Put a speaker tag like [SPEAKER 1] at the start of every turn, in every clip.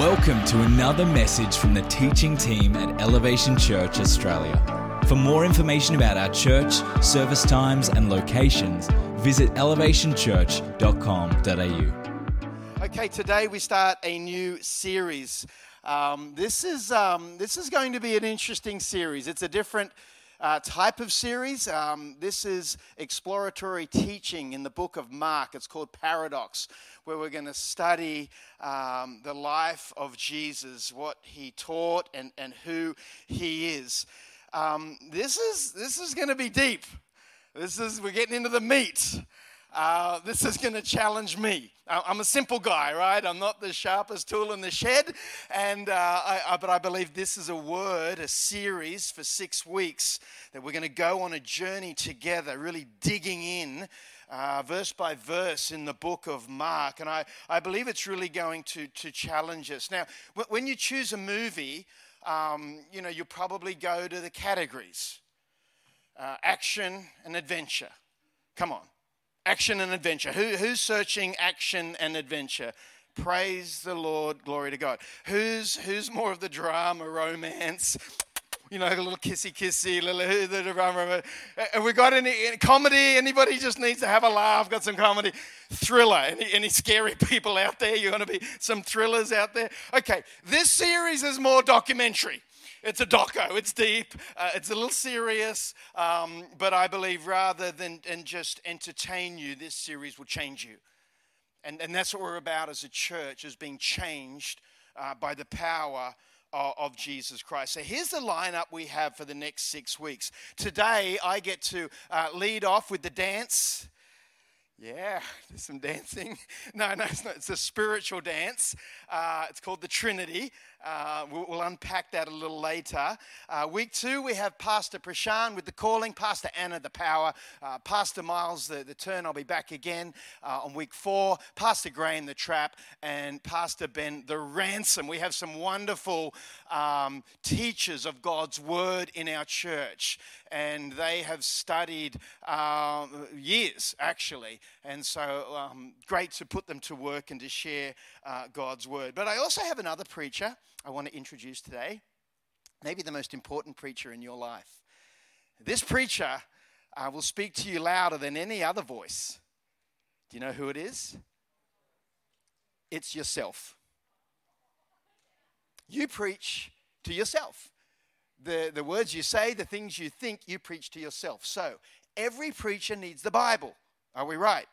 [SPEAKER 1] Welcome to another message from the teaching team at Elevation Church Australia. For more information about our church, service times, and locations, visit elevationchurch.com.au.
[SPEAKER 2] Okay, today we start a new series. Um, this is um, this is going to be an interesting series. It's a different uh, type of series. Um, this is exploratory teaching in the book of Mark. It's called Paradox, where we're going to study um, the life of Jesus, what he taught, and, and who he is. Um, this is this is going to be deep. This is we're getting into the meat. Uh, this is going to challenge me. I'm a simple guy, right? I'm not the sharpest tool in the shed, and uh, I, I, but I believe this is a word, a series for six weeks that we're going to go on a journey together, really digging in. Uh, verse by verse in the book of Mark. And I, I believe it's really going to, to challenge us. Now, when you choose a movie, um, you know, you probably go to the categories uh, action and adventure. Come on action and adventure. Who, who's searching action and adventure? Praise the Lord, glory to God. Who's who's more of the drama, romance? You know, a little kissy kissy, little the drama. And uh, we got any, any comedy? Anybody just needs to have a laugh? Got some comedy, thriller. Any, any scary people out there? You want to be some thrillers out there? Okay, this series is more documentary. It's a doco, it's deep, uh, it's a little serious, um, but I believe rather than, than just entertain you, this series will change you. And, and that's what we're about as a church, is being changed uh, by the power of, of Jesus Christ. So here's the lineup we have for the next six weeks. Today, I get to uh, lead off with the dance. Yeah, there's some dancing. No, no, it's not. It's a spiritual dance. Uh, it's called the Trinity. Uh, we'll, we'll, unpack that a little later. Uh, week two, we have Pastor Prashan with the calling, Pastor Anna, the power, uh, Pastor Miles, the, the turn. I'll be back again uh, on week four, Pastor Graham, the trap, and Pastor Ben, the ransom. We have some wonderful um, teachers of God's word in our church, and they have studied uh, years, actually. And so um, great to put them to work and to share uh, God's word. But I also have another preacher. I want to introduce today, maybe the most important preacher in your life. This preacher uh, will speak to you louder than any other voice. Do you know who it is? It's yourself. You preach to yourself. The, the words you say, the things you think, you preach to yourself. So, every preacher needs the Bible. Are we right?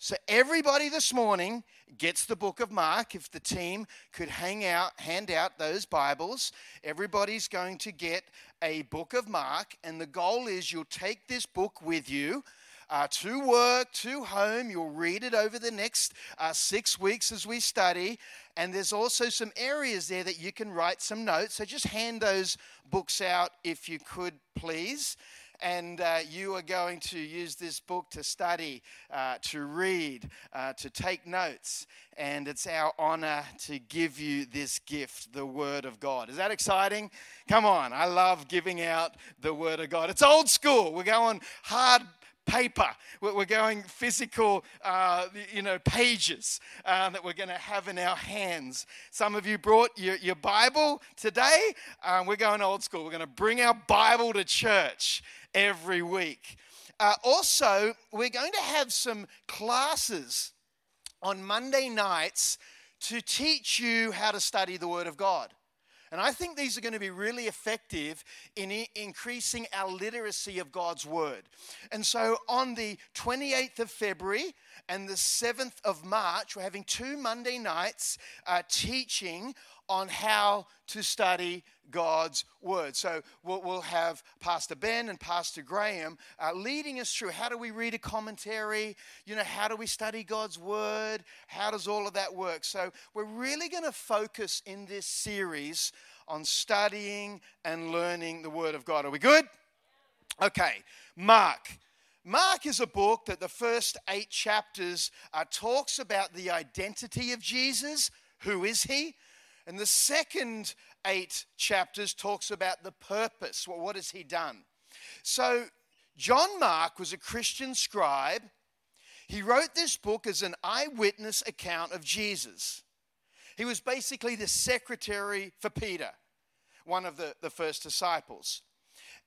[SPEAKER 2] So everybody this morning gets the book of Mark. If the team could hang out, hand out those Bibles, everybody's going to get a book of Mark. And the goal is you'll take this book with you. Uh, to work, to home. You'll read it over the next uh, six weeks as we study. And there's also some areas there that you can write some notes. So just hand those books out if you could, please and uh, you are going to use this book to study, uh, to read, uh, to take notes. And it's our honor to give you this gift, the Word of God. Is that exciting? Come on, I love giving out the Word of God. It's old school. We're going hard paper. We're going physical, uh, you know, pages uh, that we're going to have in our hands. Some of you brought your, your Bible today. Um, we're going old school. We're going to bring our Bible to church every week. Uh, also, we're going to have some classes on Monday nights to teach you how to study the Word of God. And I think these are going to be really effective in increasing our literacy of God's Word. And so on the 28th of February and the 7th of March, we're having two Monday nights uh, teaching on how to study God's word. So we'll, we'll have Pastor Ben and Pastor Graham uh, leading us through how do we read a commentary? You know, how do we study God's word? How does all of that work? So we're really going to focus in this series on studying and learning the word of God. Are we good? Okay, Mark. Mark is a book that the first eight chapters uh, talks about the identity of Jesus. Who is he? And the second eight chapters talks about the purpose. Well, what has he done? So, John Mark was a Christian scribe. He wrote this book as an eyewitness account of Jesus. He was basically the secretary for Peter, one of the, the first disciples.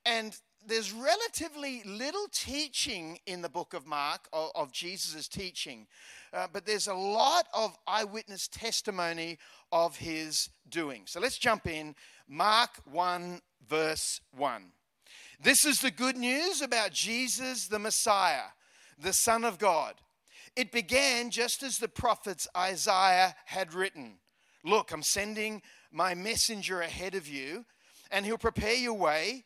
[SPEAKER 2] And there's relatively little teaching in the book of Mark of, of Jesus' teaching, uh, but there's a lot of eyewitness testimony of his doing. So let's jump in. Mark 1, verse 1. This is the good news about Jesus the Messiah, the Son of God. It began just as the prophets Isaiah had written Look, I'm sending my messenger ahead of you, and he'll prepare your way.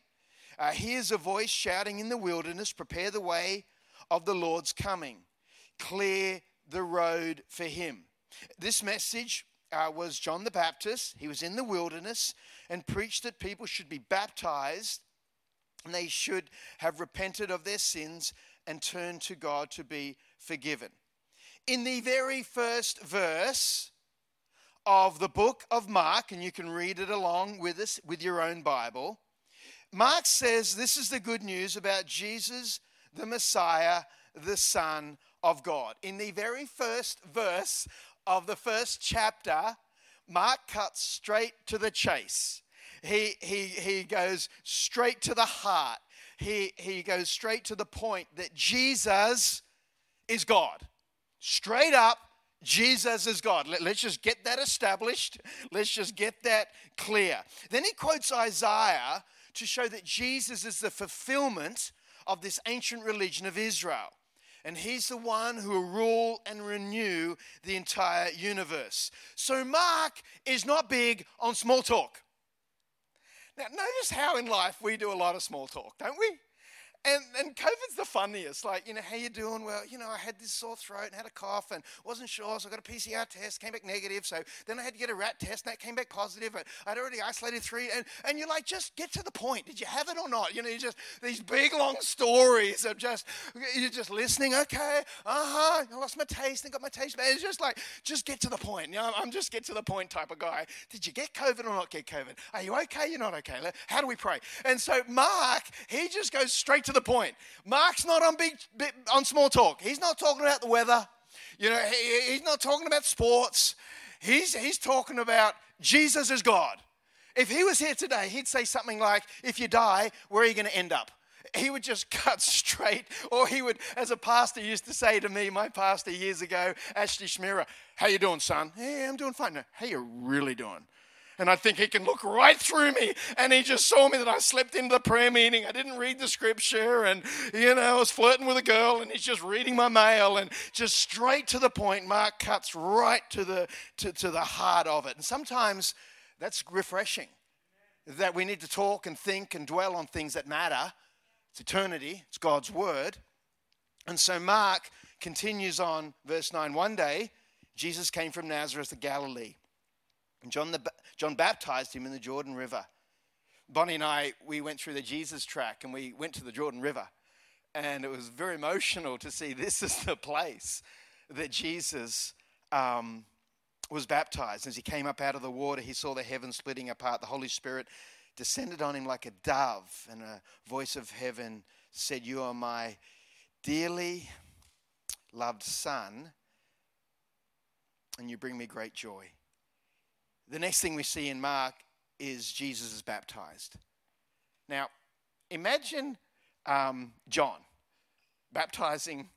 [SPEAKER 2] Uh, here's a voice shouting in the wilderness Prepare the way of the Lord's coming, clear the road for him. This message uh, was John the Baptist. He was in the wilderness and preached that people should be baptized and they should have repented of their sins and turn to God to be forgiven. In the very first verse of the book of Mark, and you can read it along with us with your own Bible, Mark says this is the good news about Jesus, the Messiah, the Son of God. In the very first verse of the first chapter, Mark cuts straight to the chase. He, he, he goes straight to the heart. He, he goes straight to the point that Jesus is God. Straight up, Jesus is God. Let, us just get that established. Let's just get that clear. Then he quotes Isaiah to show that Jesus is the fulfillment of this ancient religion of Israel. And he's the one who will rule and renew the entire universe. So Mark is not big on small talk. Now, notice how in life we do a lot of small talk, don't we? And, and COVID's the funniest. Like, you know, how you doing? Well, you know, I had this sore throat and had a cough and wasn't sure, so I got a PCR test, came back negative. So then I had to get a rat test and that came back positive. But I'd already isolated three. And, and you're like, just get to the point. Did you have it or not? You know, you just these big long stories of just you're just listening. Okay, uh-huh. I lost my taste and got my taste back. It's just like, just get to the point. You know, I'm just get to the point type of guy. Did you get COVID or not get COVID? Are you okay? You're not okay. How do we pray? And so Mark, he just goes straight to the point. Mark's not on big, on small talk. He's not talking about the weather. You know, he, he's not talking about sports. He's, he's talking about Jesus is God. If he was here today, he'd say something like, If you die, where are you going to end up? He would just cut straight, or he would, as a pastor used to say to me, my pastor years ago, Ashley Schmierer, how you doing, son? Hey, I'm doing fine. No, how you really doing? And I think he can look right through me. And he just saw me that I slept into the prayer meeting. I didn't read the scripture. And, you know, I was flirting with a girl and he's just reading my mail and just straight to the point. Mark cuts right to the, to, to the heart of it. And sometimes that's refreshing that we need to talk and think and dwell on things that matter. It's eternity, it's God's word. And so Mark continues on, verse 9. One day, Jesus came from Nazareth of Galilee. And John the, John baptized him in the Jordan River. Bonnie and I, we went through the Jesus track and we went to the Jordan River. And it was very emotional to see this is the place that Jesus um, was baptized. As he came up out of the water, he saw the heavens splitting apart. The Holy Spirit descended on him like a dove, and a voice of heaven said, You are my dearly loved Son, and you bring me great joy. The next thing we see in Mark is Jesus is baptized. Now, imagine um, John baptizing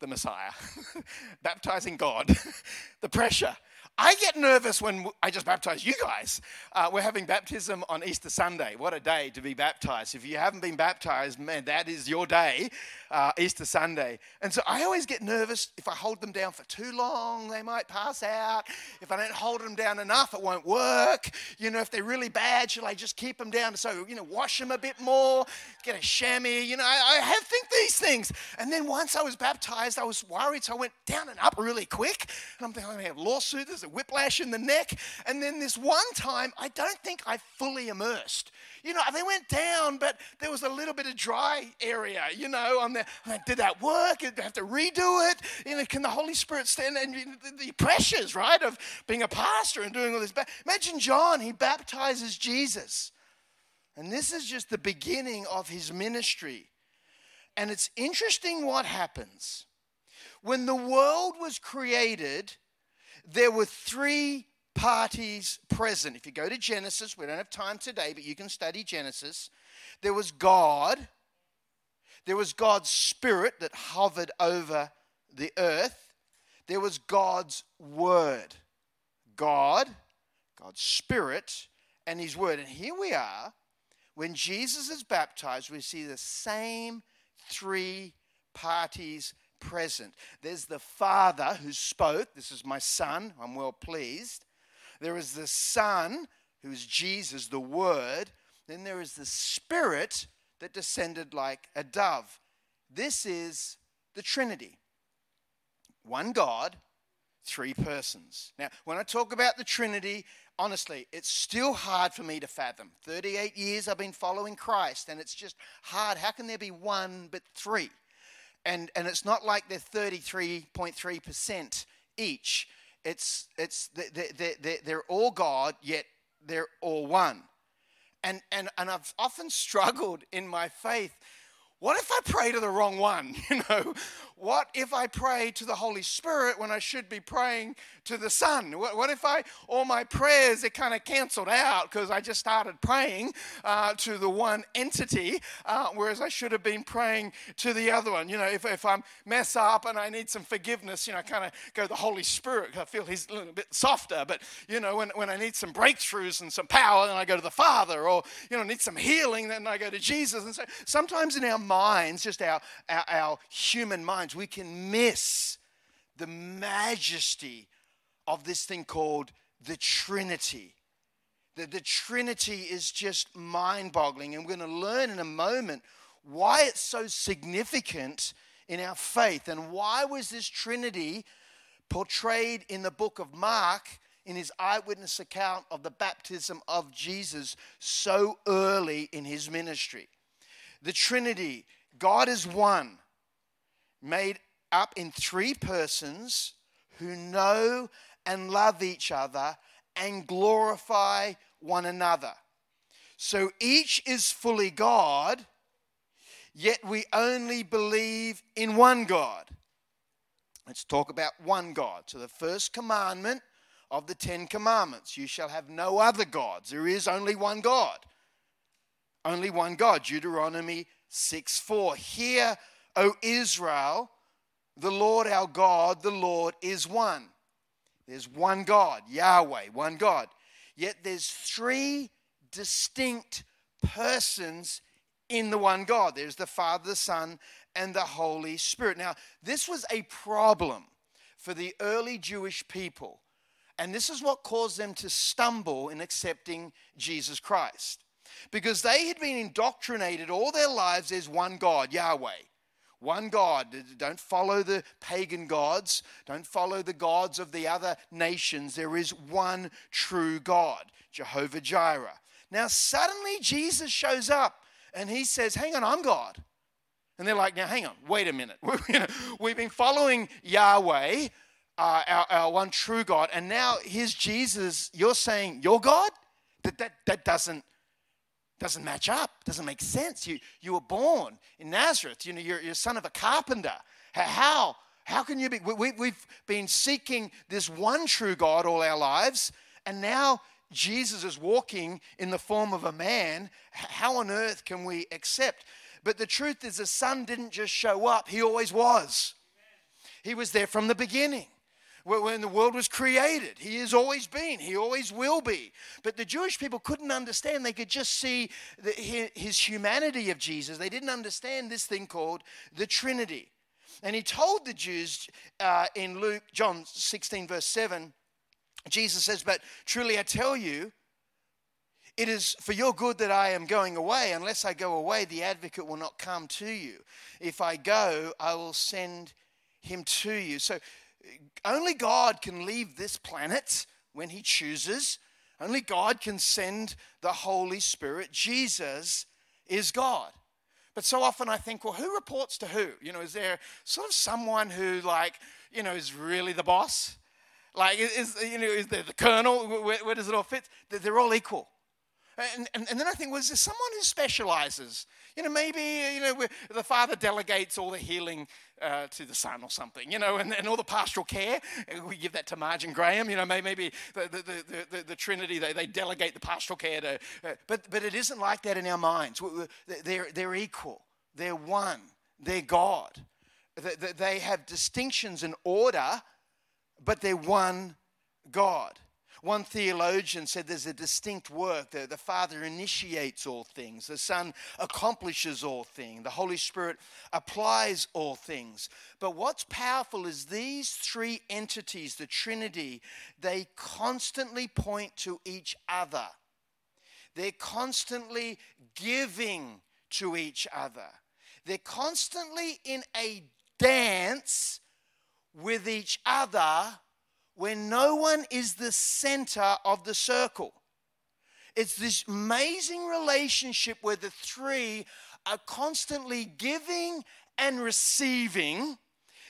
[SPEAKER 2] the Messiah, baptizing God, the pressure. I get nervous when I just baptize you guys. Uh, we're having baptism on Easter Sunday. What a day to be baptized. If you haven't been baptized, man, that is your day, uh, Easter Sunday. And so I always get nervous if I hold them down for too long, they might pass out. If I don't hold them down enough, it won't work. You know, if they're really bad, should I just keep them down? So, you know, wash them a bit more, get a chamois. You know, I, I have think these things. And then once I was baptized, I was worried, so I went down and up really quick. And I'm thinking, I'm going to have whiplash in the neck. And then this one time, I don't think I fully immersed. You know, they went down, but there was a little bit of dry area, you know, on the, did that work? Did I have to redo it? You know, can the Holy Spirit stand and the, pressures, right, of being a pastor and doing all this. Imagine John, he baptizes Jesus. And this is just the beginning of his ministry. And it's interesting what happens. When the world was created, there were three parties present. If you go to Genesis, we don't have time today, but you can study Genesis. There was God, there was God's Spirit that hovered over the earth, there was God's Word. God, God's Spirit, and His Word. And here we are, when Jesus is baptized, we see the same three parties present. There's the Father who spoke, This is my Son, I'm well pleased. There is the Son, who's Jesus, the Word. Then there is the Spirit that descended like a dove. This is the Trinity one God, three persons. Now, when I talk about the Trinity, honestly, it's still hard for me to fathom. 38 years I've been following Christ, and it's just hard. How can there be one but three? And, and it's not like they're 33.3% each. It's, it's, they're, they're, they're all God, yet they're all one. And, and, and I've often struggled in my faith what if I pray to the wrong one? You know, what if I pray to the Holy Spirit when I should be praying to the Son? What, what if I, all my prayers are kind of canceled out because I just started praying uh, to the one entity, uh, whereas I should have been praying to the other one? You know, if, if I mess up and I need some forgiveness, you know, I kind of go to the Holy Spirit. I feel He's a little bit softer. But, you know, when, when I need some breakthroughs and some power, then I go to the Father. Or, you know, need some healing, then I go to Jesus. And so sometimes in our minds, just our, our, our human we can miss the majesty of this thing called the Trinity. The, the Trinity is just mind boggling, and we're going to learn in a moment why it's so significant in our faith and why was this Trinity portrayed in the book of Mark in his eyewitness account of the baptism of Jesus so early in his ministry. The Trinity, God is one, made up in three persons who know and love each other and glorify one another. So each is fully God, yet we only believe in one God. Let's talk about one God. So, the first commandment of the Ten Commandments you shall have no other gods. There is only one God. Only one God. Deuteronomy 6 4. Hear, O Israel, the Lord our God, the Lord is one. There's one God, Yahweh, one God. Yet there's three distinct persons in the one God. There's the Father, the Son, and the Holy Spirit. Now, this was a problem for the early Jewish people. And this is what caused them to stumble in accepting Jesus Christ because they had been indoctrinated all their lives as one God, Yahweh. One God. Don't follow the pagan gods. Don't follow the gods of the other nations. There is one true God, Jehovah Jireh. Now, suddenly Jesus shows up and he says, Hang on, I'm God. And they're like, Now, hang on, wait a minute. We've been following Yahweh, uh, our, our one true God, and now here's Jesus. You're saying, You're God? That, that, that doesn't doesn't match up, doesn't make sense. You, you were born in Nazareth, you know, you're, you're son of a carpenter. How? How can you be? We, we've been seeking this one true God all our lives, and now Jesus is walking in the form of a man. How on earth can we accept? But the truth is, the Son didn't just show up, He always was. He was there from the beginning when the world was created. He has always been, he always will be. But the Jewish people couldn't understand. They could just see the, his humanity of Jesus. They didn't understand this thing called the Trinity. And he told the Jews uh, in Luke, John 16, verse 7, Jesus says, But truly I tell you, it is for your good that I am going away. Unless I go away, the advocate will not come to you. If I go, I will send him to you. So only God can leave this planet when He chooses. Only God can send the Holy Spirit. Jesus is God. But so often I think, well, who reports to who? You know, is there sort of someone who, like, you know, is really the boss? Like, is, you know, is there the colonel? Where, where does it all fit? They're all equal. And, and, and, then I think, well, is there someone who specializes? You know, maybe, you know, the father delegates all the healing uh, to the son or something, you know, and, and all the pastoral care. We give that to Marge and Graham, you know, maybe the, the, the, the, the Trinity, they, they delegate the pastoral care to, uh, but, but it isn't like that in our minds. They're, they're equal, they're one, they're God. They have distinctions and order, but they're one God. One theologian said there's a distinct work. The, the Father initiates all things, the Son accomplishes all things, the Holy Spirit applies all things. But what's powerful is these three entities, the Trinity, they constantly point to each other. They're constantly giving to each other. They're constantly in a dance with each other when no one is the center of the circle. It's this amazing relationship where the three are constantly giving and receiving.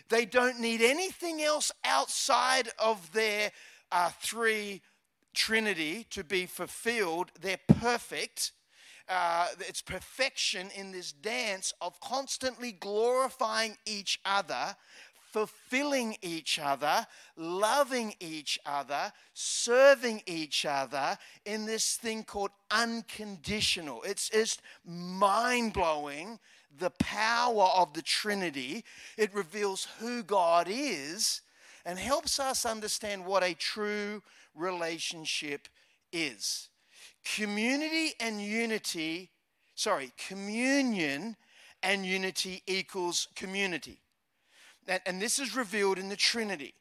[SPEAKER 2] They don't need anything else outside of their uh, three Trinity to be fulfilled. They're perfect. Uh, it's perfection in this dance of constantly glorifying each other fulfilling each other, loving each other, serving each other in this thing called unconditional. It's just mind blowing the power of the Trinity. It reveals who God is and helps us understand what a true relationship is. Community and unity, sorry, communion and unity equals community. And, this is revealed in the Trinity.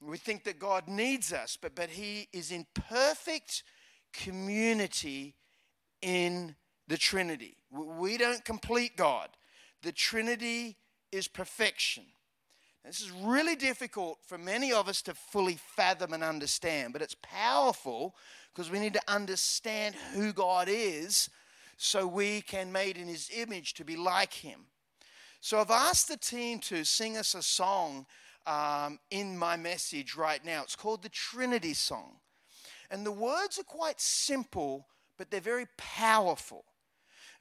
[SPEAKER 2] We think that God needs us, but, but He is in perfect community in the Trinity. We don't complete God, the Trinity is perfection. This is really difficult for many of us to fully fathom and understand, but it's powerful because we need to understand who God is so we can made in his image to be like him. So I've asked the team to sing us a song um, in my message right now. It's called the Trinity Song. And the words are quite simple, but they're very powerful.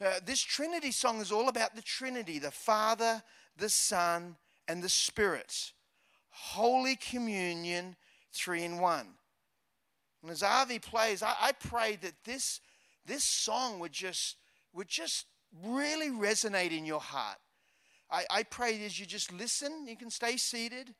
[SPEAKER 2] Uh, this Trinity song is all about the Trinity the Father, the Son, and the Spirit. Holy Communion, three in one. And as Avi plays, I, I pray that this, this song would just, would just really resonate in your heart. I, I pray as you just listen, you can stay seated.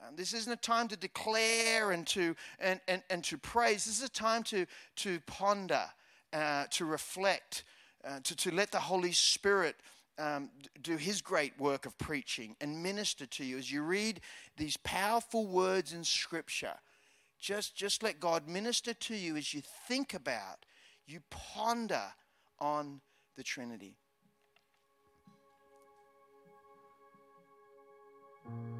[SPEAKER 2] Um, this isn't a time to declare and to, and, and, and to praise. This is a time to, to ponder, uh, to reflect, uh, to, to let the Holy Spirit um, do his great work of preaching and minister to you as you read these powerful words in Scripture. Just, just let God minister to you as you think about, you ponder on the Trinity.
[SPEAKER 3] thank
[SPEAKER 2] you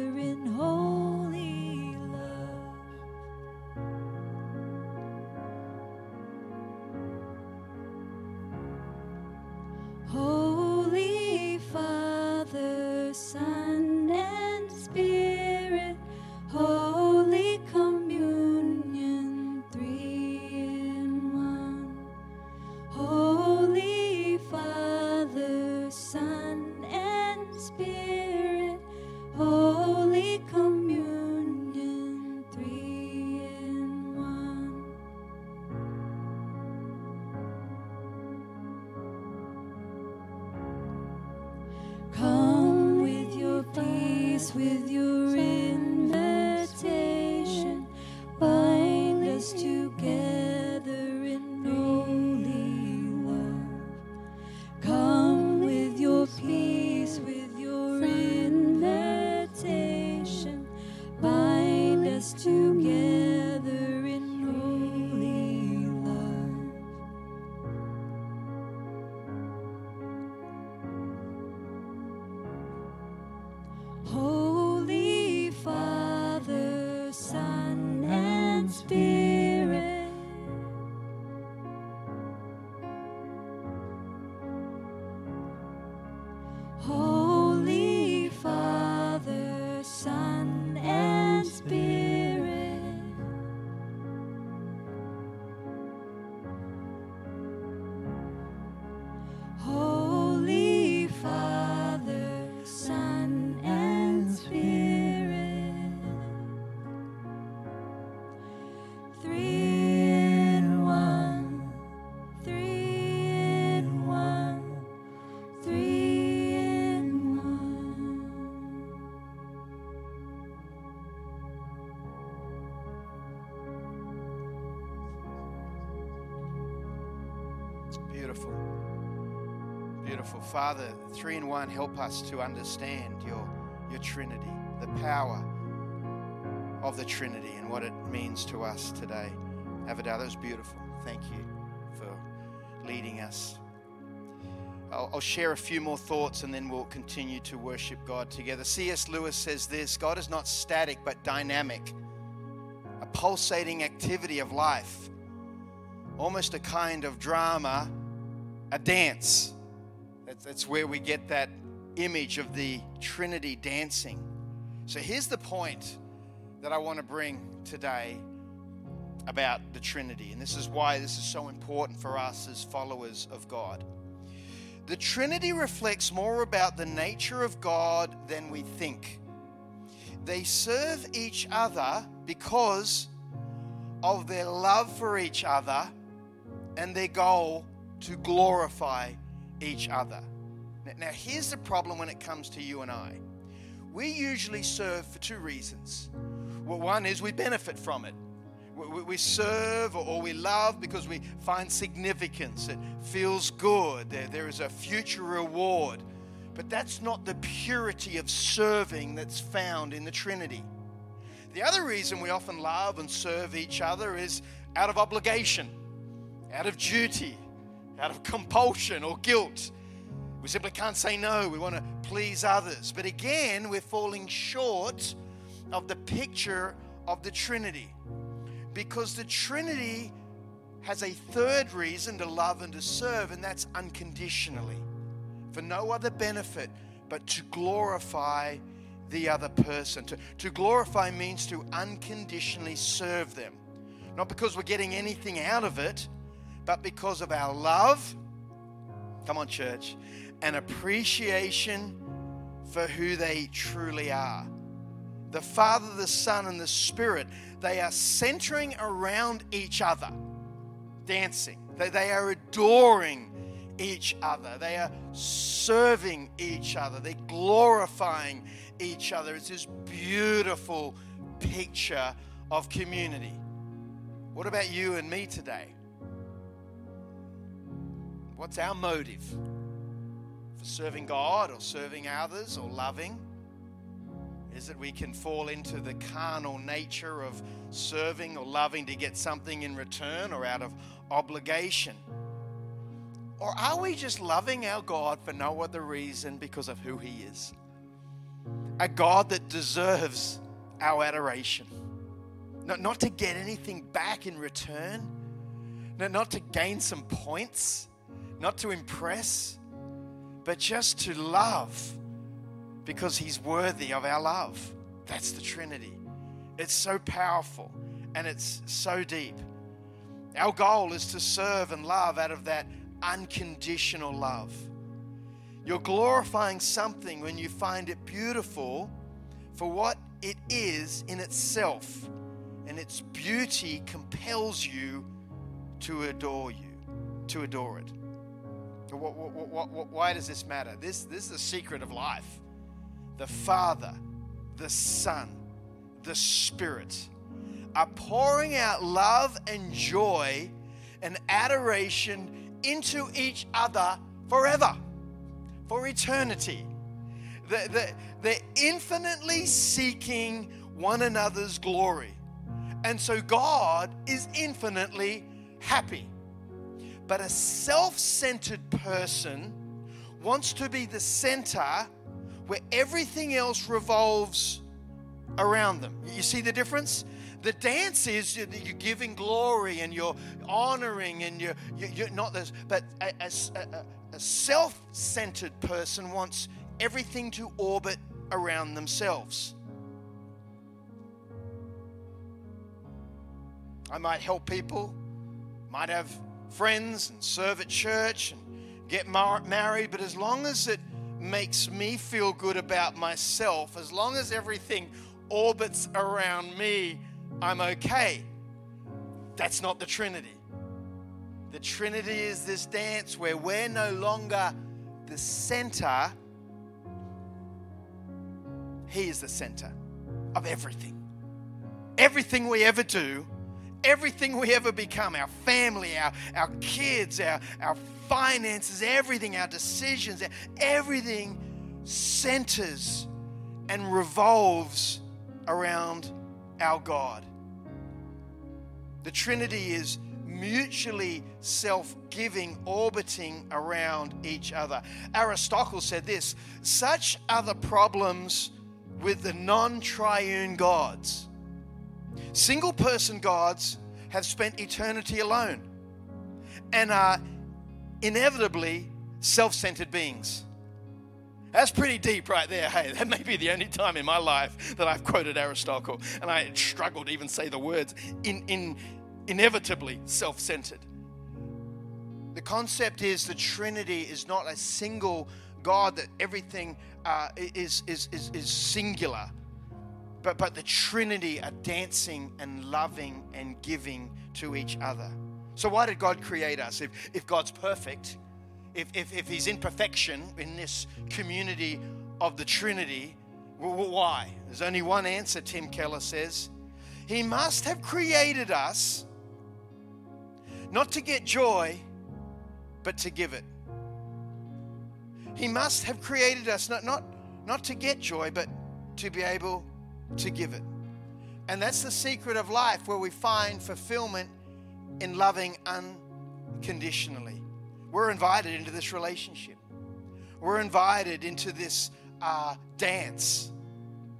[SPEAKER 2] beautiful. Beautiful. Father, three in one, help us to understand your, your Trinity, the power of the Trinity and what it means to us today. Avadar, that was beautiful. Thank you for leading us. I'll, I'll share a few more thoughts and then we'll continue to worship God together. C.S. Lewis says this God is not static but dynamic, a pulsating activity of life, almost a kind of drama, a dance. That's, where we get that image of the Trinity dancing. So here's the point that I want to bring today about the Trinity. And this is why this is so important for us as followers of God. The Trinity reflects more about the nature of God than we think. They serve each other because of their love for each other and their goal to glorify each other. Now, here's the problem when it comes to you and I. We usually serve for two reasons. Well, one is we benefit from it. We- serve or we love because we find significance. It feels good. There is a future reward. But that's not the purity of serving that's found in the Trinity. The other reason we often love and serve each other is out of obligation, out of duty, out of compulsion or guilt. We simply can't say no. We want to please others. But again, we're falling short of the picture of the Trinity because the Trinity has a third reason to love and to serve, and that's unconditionally for no other benefit but to glorify the other person. To, to glorify means to unconditionally serve them, not because we're getting anything out of it, but because of our love. Come on, church, and appreciation for who they truly are. The Father, the Son, and the Spirit, they are centering around each other, dancing. They, they are adoring each other. They are serving each other. They're glorifying each other. It's this beautiful picture of community. What about you and me today? What's our motive? For serving God or serving others or loving? Is it we can fall into the carnal nature of serving or loving to get something in return or out of obligation? Or are we just loving our God for no other reason because of who He is? A God that deserves our adoration. Not, not to get anything back in return, no, not to gain some points, not to impress, but just to love because He's worthy of our love. That's the Trinity. It's so powerful and it's so deep. Our goal is to serve and love out of that unconditional love. You're glorifying something when you find it beautiful for what it is in itself, and its beauty compels you to adore you, to adore it. What, what, what, why does this matter? This, this is the secret of life. The Father, the Son, the Spirit are pouring out love and joy and adoration into each other forever, for eternity. They're, they're, they're infinitely seeking one another's glory. And so God is infinitely happy. But a self centered person wants to be the center where everything else revolves around them. You see the difference? The dance is you're giving glory and you're honoring and you're, you're not this, but a, a, a self centered person wants everything to orbit around themselves. I might help people, might have friends and serve at church and get mar- married, but as long as it makes me feel good about myself, as long as everything orbits around me, I'm okay. That's not the Trinity. The Trinity is this dance where we're no longer the center, He is the center of everything. Everything we ever do, everything we ever become, our family, our, our kids, our, our finances, everything, our decisions, everything centers and revolves around our God. The Trinity is mutually self giving, orbiting around each other. Aristotle said this such are the problems with the non triune gods. Single person gods have spent eternity alone and are inevitably self centered beings. That's pretty deep right there. Hey, that may be the only time in my life that I've quoted Aristotle, and I struggled to even say the words in, in inevitably self centered. The concept is the Trinity is not a single God, that everything uh, is, is, is, is singular, but, but the Trinity are dancing and loving and giving to each other. So, why did God create us? If, if God's perfect, if, if, if he's in perfection in this community of the Trinity, why? There's only one answer, Tim Keller says. He must have created us not to get joy, but to give it. He must have created us not, not, not to get joy, but to be able to give it. And that's the secret of life where we find fulfillment in loving unconditionally. We're invited into this relationship. We're invited into this uh, dance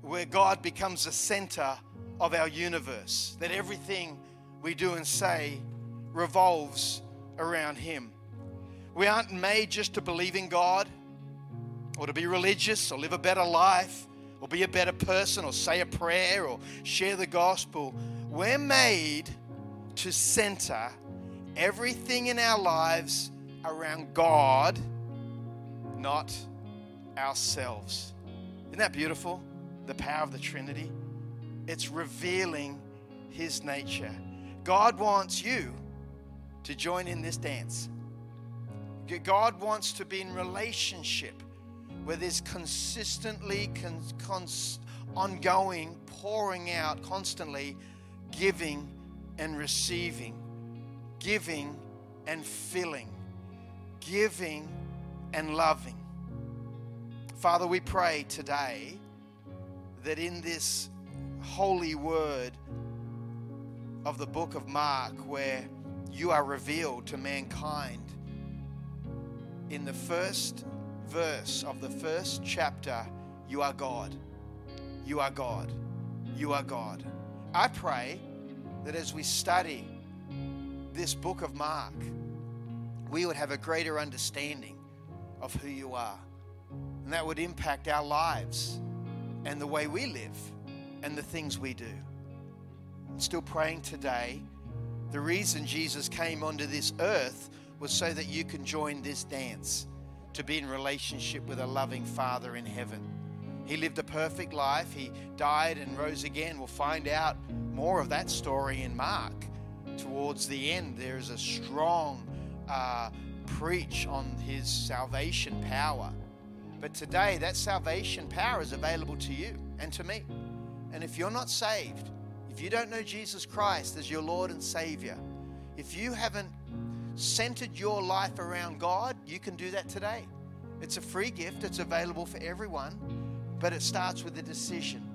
[SPEAKER 2] where God becomes the center of our universe, that everything we do and say revolves around Him. We aren't made just to believe in God or to be religious or live a better life or be a better person or say a prayer or share the gospel. We're made to center everything in our lives around God, not ourselves. Isn't that beautiful? The power of the Trinity. It's revealing His nature. God wants you to join in this dance. God wants to be in relationship where there's consistently, con- ongoing, pouring out, constantly giving and receiving, giving and filling giving, and loving. Father, we pray today that in this holy word of the book of Mark, where you are revealed to mankind, in the first verse of the first chapter, you are God. You are God. You are God. I pray that as we study this book of Mark, we would have a greater understanding of who you are. And that would impact our lives and the way we live and the things we do. I'm still praying today. The reason Jesus came onto this earth was so that you can join this dance to be in relationship with a loving Father in heaven. He lived a perfect life. He died and rose again. We'll find out more of that story in Mark. Towards the end, there is a strong uh, preach on his salvation power. But today, that salvation power is available to you and to me. And if you're not saved, if you don't know Jesus Christ as your Lord and Savior, if you haven't centered your life around God, you can do that today. It's a free gift, it's available for everyone, but it starts with a decision.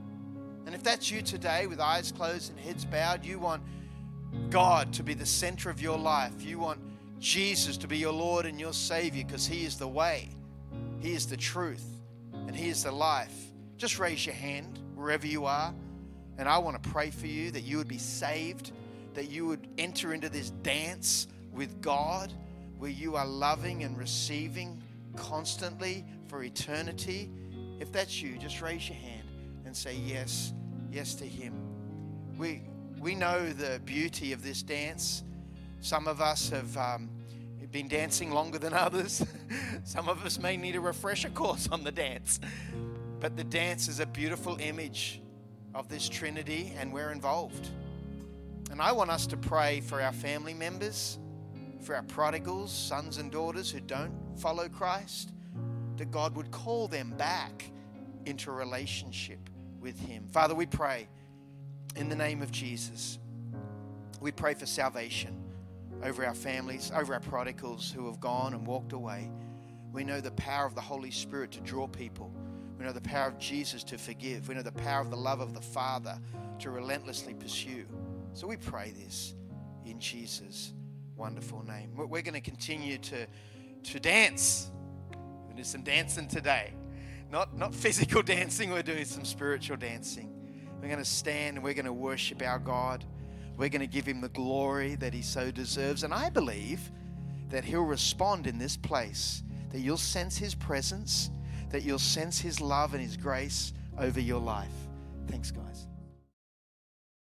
[SPEAKER 2] And if that's you today, with eyes closed and heads bowed, you want God to be the center of your life. You want Jesus to be your Lord and your Savior because He is the way, He is the truth, and He is the life. Just raise your hand wherever you are. And I want to pray for you that you would be saved, that you would enter into this dance with God where you are loving and receiving constantly for eternity. If that's you, just raise your hand and say yes, yes to Him. We, we know the beauty of this dance. Some of us have um, been dancing longer than others. Some of us may need a refresher course on the dance. But the dance is a beautiful image of this Trinity, and we're involved. And I want us to pray for our family members, for our prodigals, sons and daughters who don't follow Christ, that God would call them back into relationship with Him. Father, we pray in the name of Jesus. We pray for salvation over our families, over our prodigals who have gone and walked away. We know the power of the Holy Spirit to draw people. We know the power of Jesus to forgive. We know the power of the love of the Father to relentlessly pursue. So we pray this in Jesus' wonderful name. We're going to continue to, to dance. We're going to do some dancing today. Not, not physical dancing, we're doing some spiritual dancing. We're going to stand and we're going to worship our God. We're going to give him the glory that he so deserves. And I believe that he'll respond in this place, that you'll sense his presence, that you'll sense his love and his grace over your life. Thanks, guys.